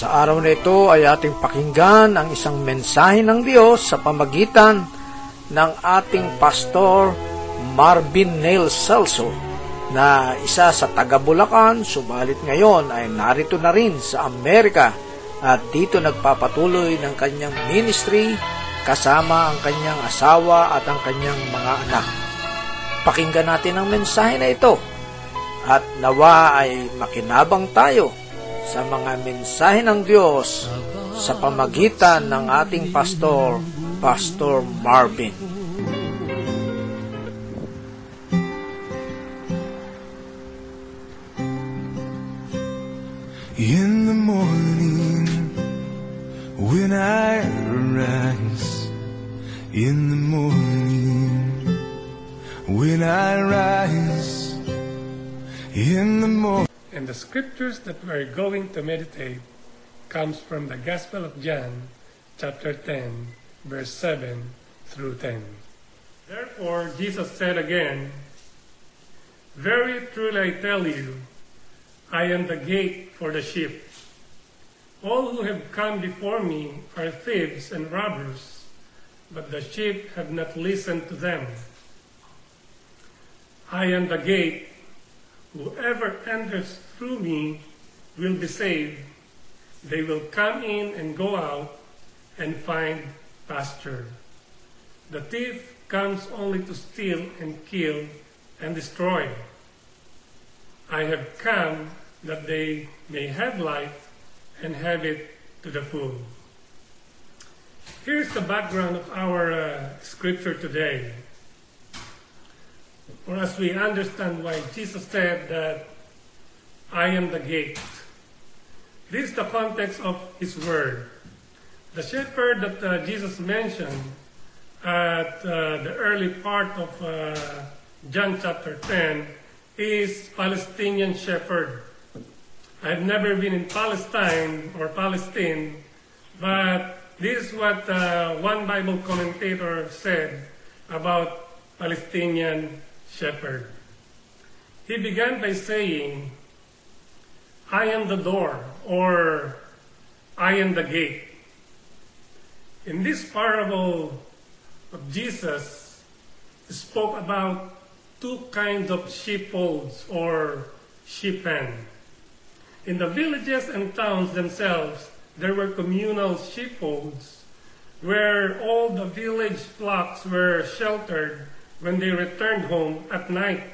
Sa araw na ito ay ating pakinggan ang isang mensahe ng Diyos sa pamagitan ng ating pastor Marvin Neil Celso na isa sa taga Bulacan subalit ngayon ay narito na rin sa Amerika at dito nagpapatuloy ng kanyang ministry kasama ang kanyang asawa at ang kanyang mga anak. Pakinggan natin ang mensahe na ito at nawa ay makinabang tayo sa mga mensahe ng Diyos sa pamagitan ng ating pastor, Pastor Marvin. In the morning, when I rise, in the morning, when I rise, in the morning. And the scriptures that we're going to meditate comes from the Gospel of John, chapter 10, verse 7 through 10. Therefore, Jesus said again, Very truly I tell you, I am the gate for the sheep. All who have come before me are thieves and robbers, but the sheep have not listened to them. I am the gate. Whoever enters through me will be saved. They will come in and go out and find pasture. The thief comes only to steal and kill and destroy. I have come that they may have life and have it to the full. Here's the background of our uh, scripture today. For us, we understand why Jesus said that I am the gate. This is the context of his word. The shepherd that uh, Jesus mentioned at uh, the early part of uh, John chapter 10 is Palestinian shepherd. I've never been in Palestine or Palestine, but this is what uh, one Bible commentator said about Palestinian shepherd. He began by saying, I am the door, or I am the gate. In this parable of Jesus, spoke about two kinds of sheepfolds or sheep pen. In the villages and towns themselves, there were communal sheepfolds where all the village flocks were sheltered when they returned home at night.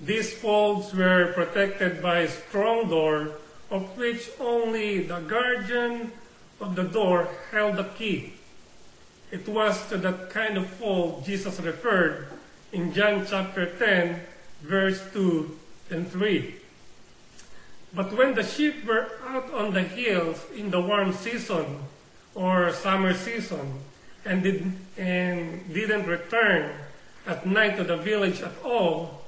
These folds were protected by a strong door of which only the guardian of the door held the key. It was to that kind of fold Jesus referred in John chapter 10, verse 2 and 3. But when the sheep were out on the hills in the warm season or summer season and, did, and didn't return at night to the village at all,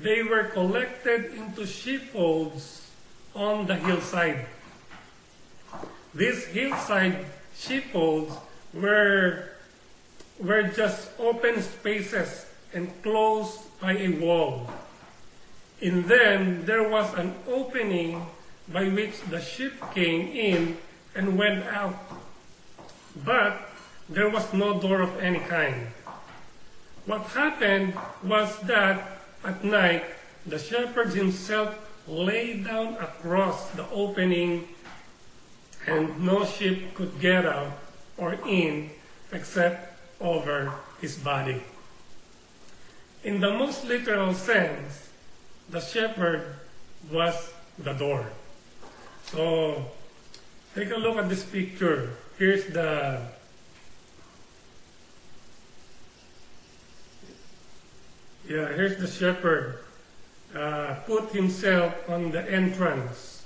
they were collected into sheepfolds on the hillside. These hillside sheepfolds were, were just open spaces enclosed by a wall. In them there was an opening by which the sheep came in and went out. But there was no door of any kind. What happened was that at night the shepherd himself lay down across the opening and no sheep could get out or in except over his body. In the most literal sense, the shepherd was the door. So, take a look at this picture. Here's the yeah, here's the shepherd uh, put himself on the entrance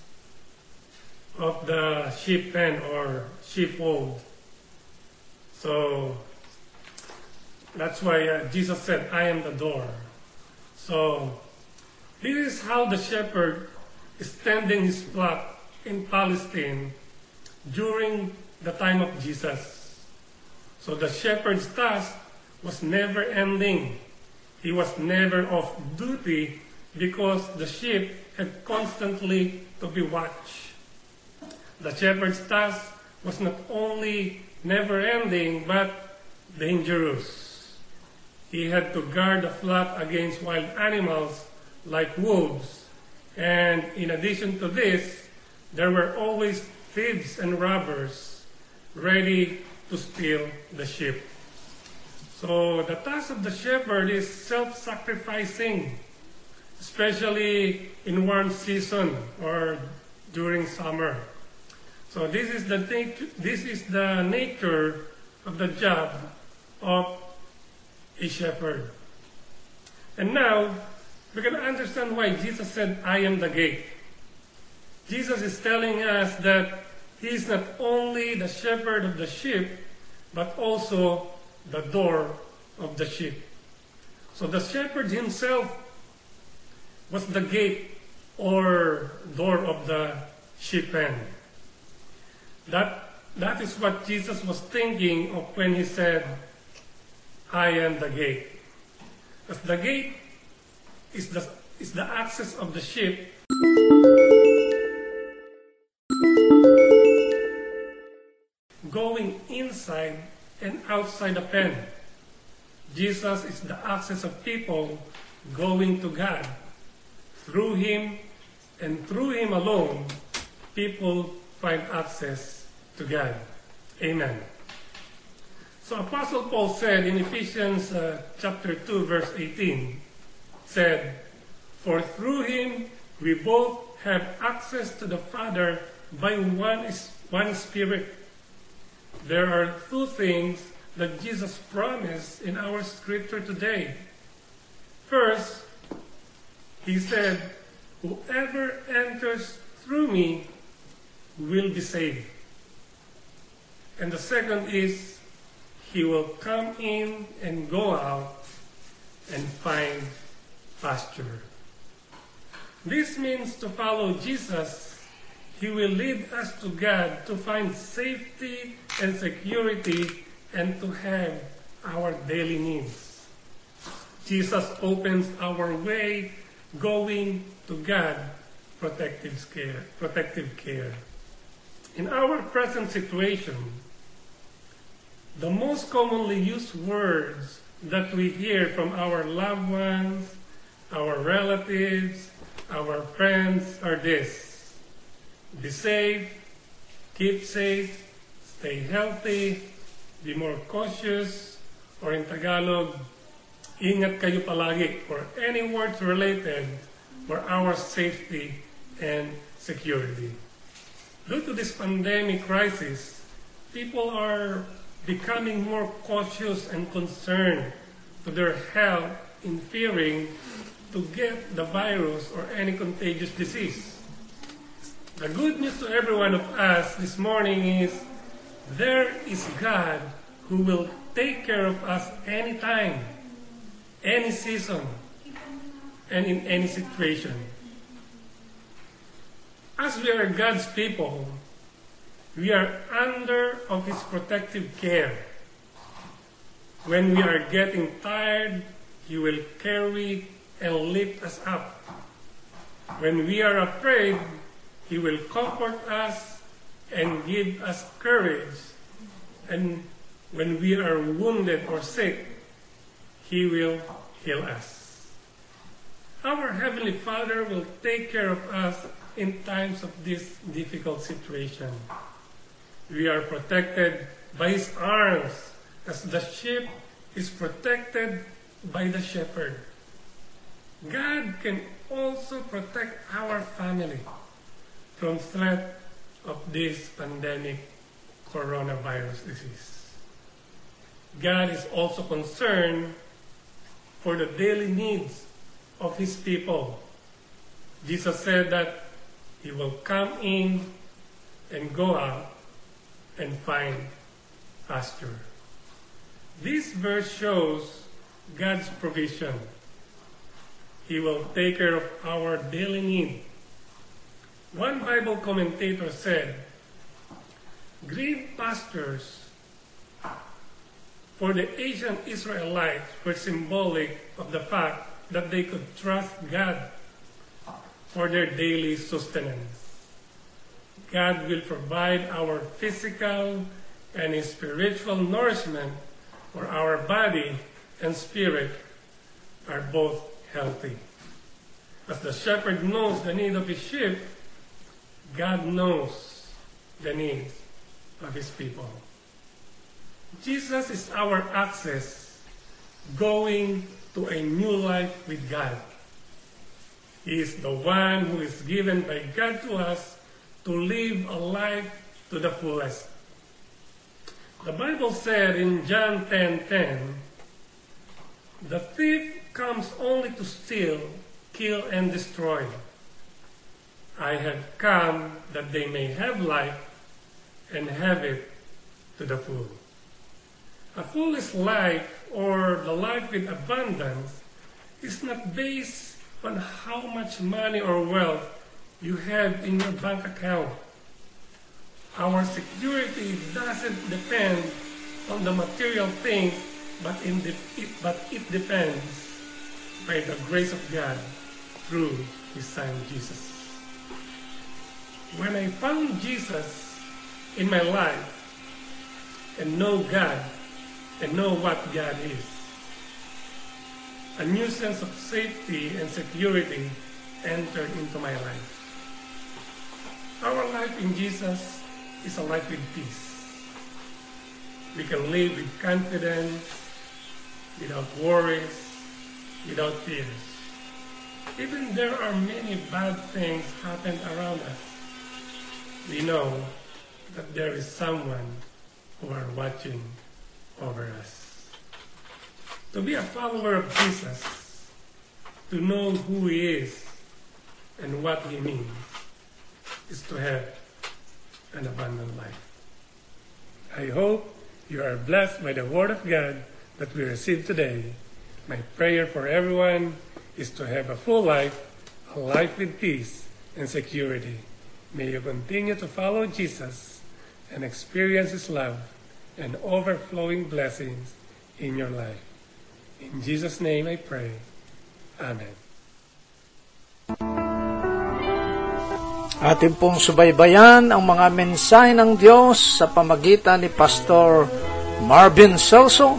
of the sheep pen or sheepfold. So that's why uh, Jesus said, "I am the door." So this is how the shepherd is tending his flock in Palestine during the time of Jesus. So the shepherd's task was never ending. He was never off duty because the sheep had constantly to be watched. The shepherd's task was not only never ending but dangerous. He had to guard the flock against wild animals like wolves. And in addition to this, there were always thieves and robbers ready to steal the sheep. So the task of the shepherd is self-sacrificing, especially in warm season or during summer. So this is the this is the nature of the job of a shepherd. And now we can understand why Jesus said, I am the gate. Jesus is telling us that he is not only the shepherd of the sheep, but also the door of the sheep. So the shepherd himself was the gate or door of the sheep pen. That, that is what Jesus was thinking of when he said, I am the gate. Because the gate is the, is the access of the sheep going inside and outside the pen. Jesus is the access of people going to God. Through Him and through Him alone, people find access to God. Amen. So Apostle Paul said in Ephesians uh, chapter 2 verse 18, said, For through him we both have access to the Father by one, one Spirit. There are two things that Jesus promised in our scripture today. First, he said, Whoever enters through me will be saved. And the second is, he will come in and go out and find pasture. This means to follow Jesus, He will lead us to God to find safety and security and to have our daily needs. Jesus opens our way going to God protective care, protective care. In our present situation, the most commonly used words that we hear from our loved ones, our relatives, our friends are this. Be safe, keep safe, stay healthy, be more cautious, or in Tagalog, ingat kayo palagi, or any words related for our safety and security. Due to this pandemic crisis, people are becoming more cautious and concerned to their health in fearing to get the virus or any contagious disease. The good news to every one of us this morning is there is God who will take care of us anytime, any season, and in any situation. As we are God's people, we are under of His protective care. When we are getting tired, He will carry and lift us up. When we are afraid, He will comfort us and give us courage. And when we are wounded or sick, He will heal us. Our Heavenly Father will take care of us in times of this difficult situation. We are protected by His arms as the sheep is protected by the shepherd. God can also protect our family from threat of this pandemic coronavirus disease. God is also concerned for the daily needs of his people. Jesus said that he will come in and go out and find pasture. This verse shows God's provision. He will take care of our daily need. One Bible commentator said, Green pastures for the ancient Israelites were symbolic of the fact that they could trust God for their daily sustenance. God will provide our physical and spiritual nourishment for our body and spirit are both healthy. As the shepherd knows the need of his sheep, God knows the needs of his people. Jesus is our access going to a new life with God. He is the one who is given by God to us to live a life to the fullest. The Bible said in John 10:10, 10, 10, "The thief comes only to steal, kill and destroy. I have come that they may have life and have it to the full." A fullest life or the life with abundance is not based on how much money or wealth you have in your bank account. Our security doesn't depend on the material things, but, the, it, but it depends by the grace of God through His Son Jesus. When I found Jesus in my life and know God and know what God is, a new sense of safety and security entered into my life. Our life in Jesus is a life with peace. We can live with confidence, without worries, without fears. Even there are many bad things happen around us. We know that there is someone who are watching over us. To be a follower of Jesus, to know who He is and what He means, is to have an abundant life. I hope you are blessed by the Word of God that we received today. My prayer for everyone is to have a full life, a life with peace and security. May you continue to follow Jesus and experience His love and overflowing blessings in your life. In Jesus' name I pray. Amen. Atin pong subaybayan ang mga mensahe ng Diyos sa pamagitan ni Pastor Marvin Celso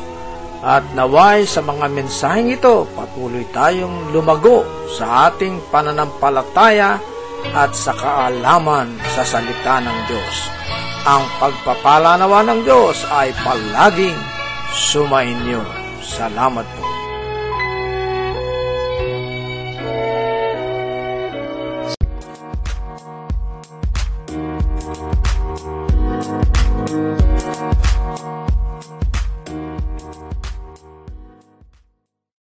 at naway sa mga mensaheng ito patuloy tayong lumago sa ating pananampalataya at sa kaalaman sa salita ng Diyos. Ang pagpapala nawa ng Diyos ay palaging sumainyo. Salamat po.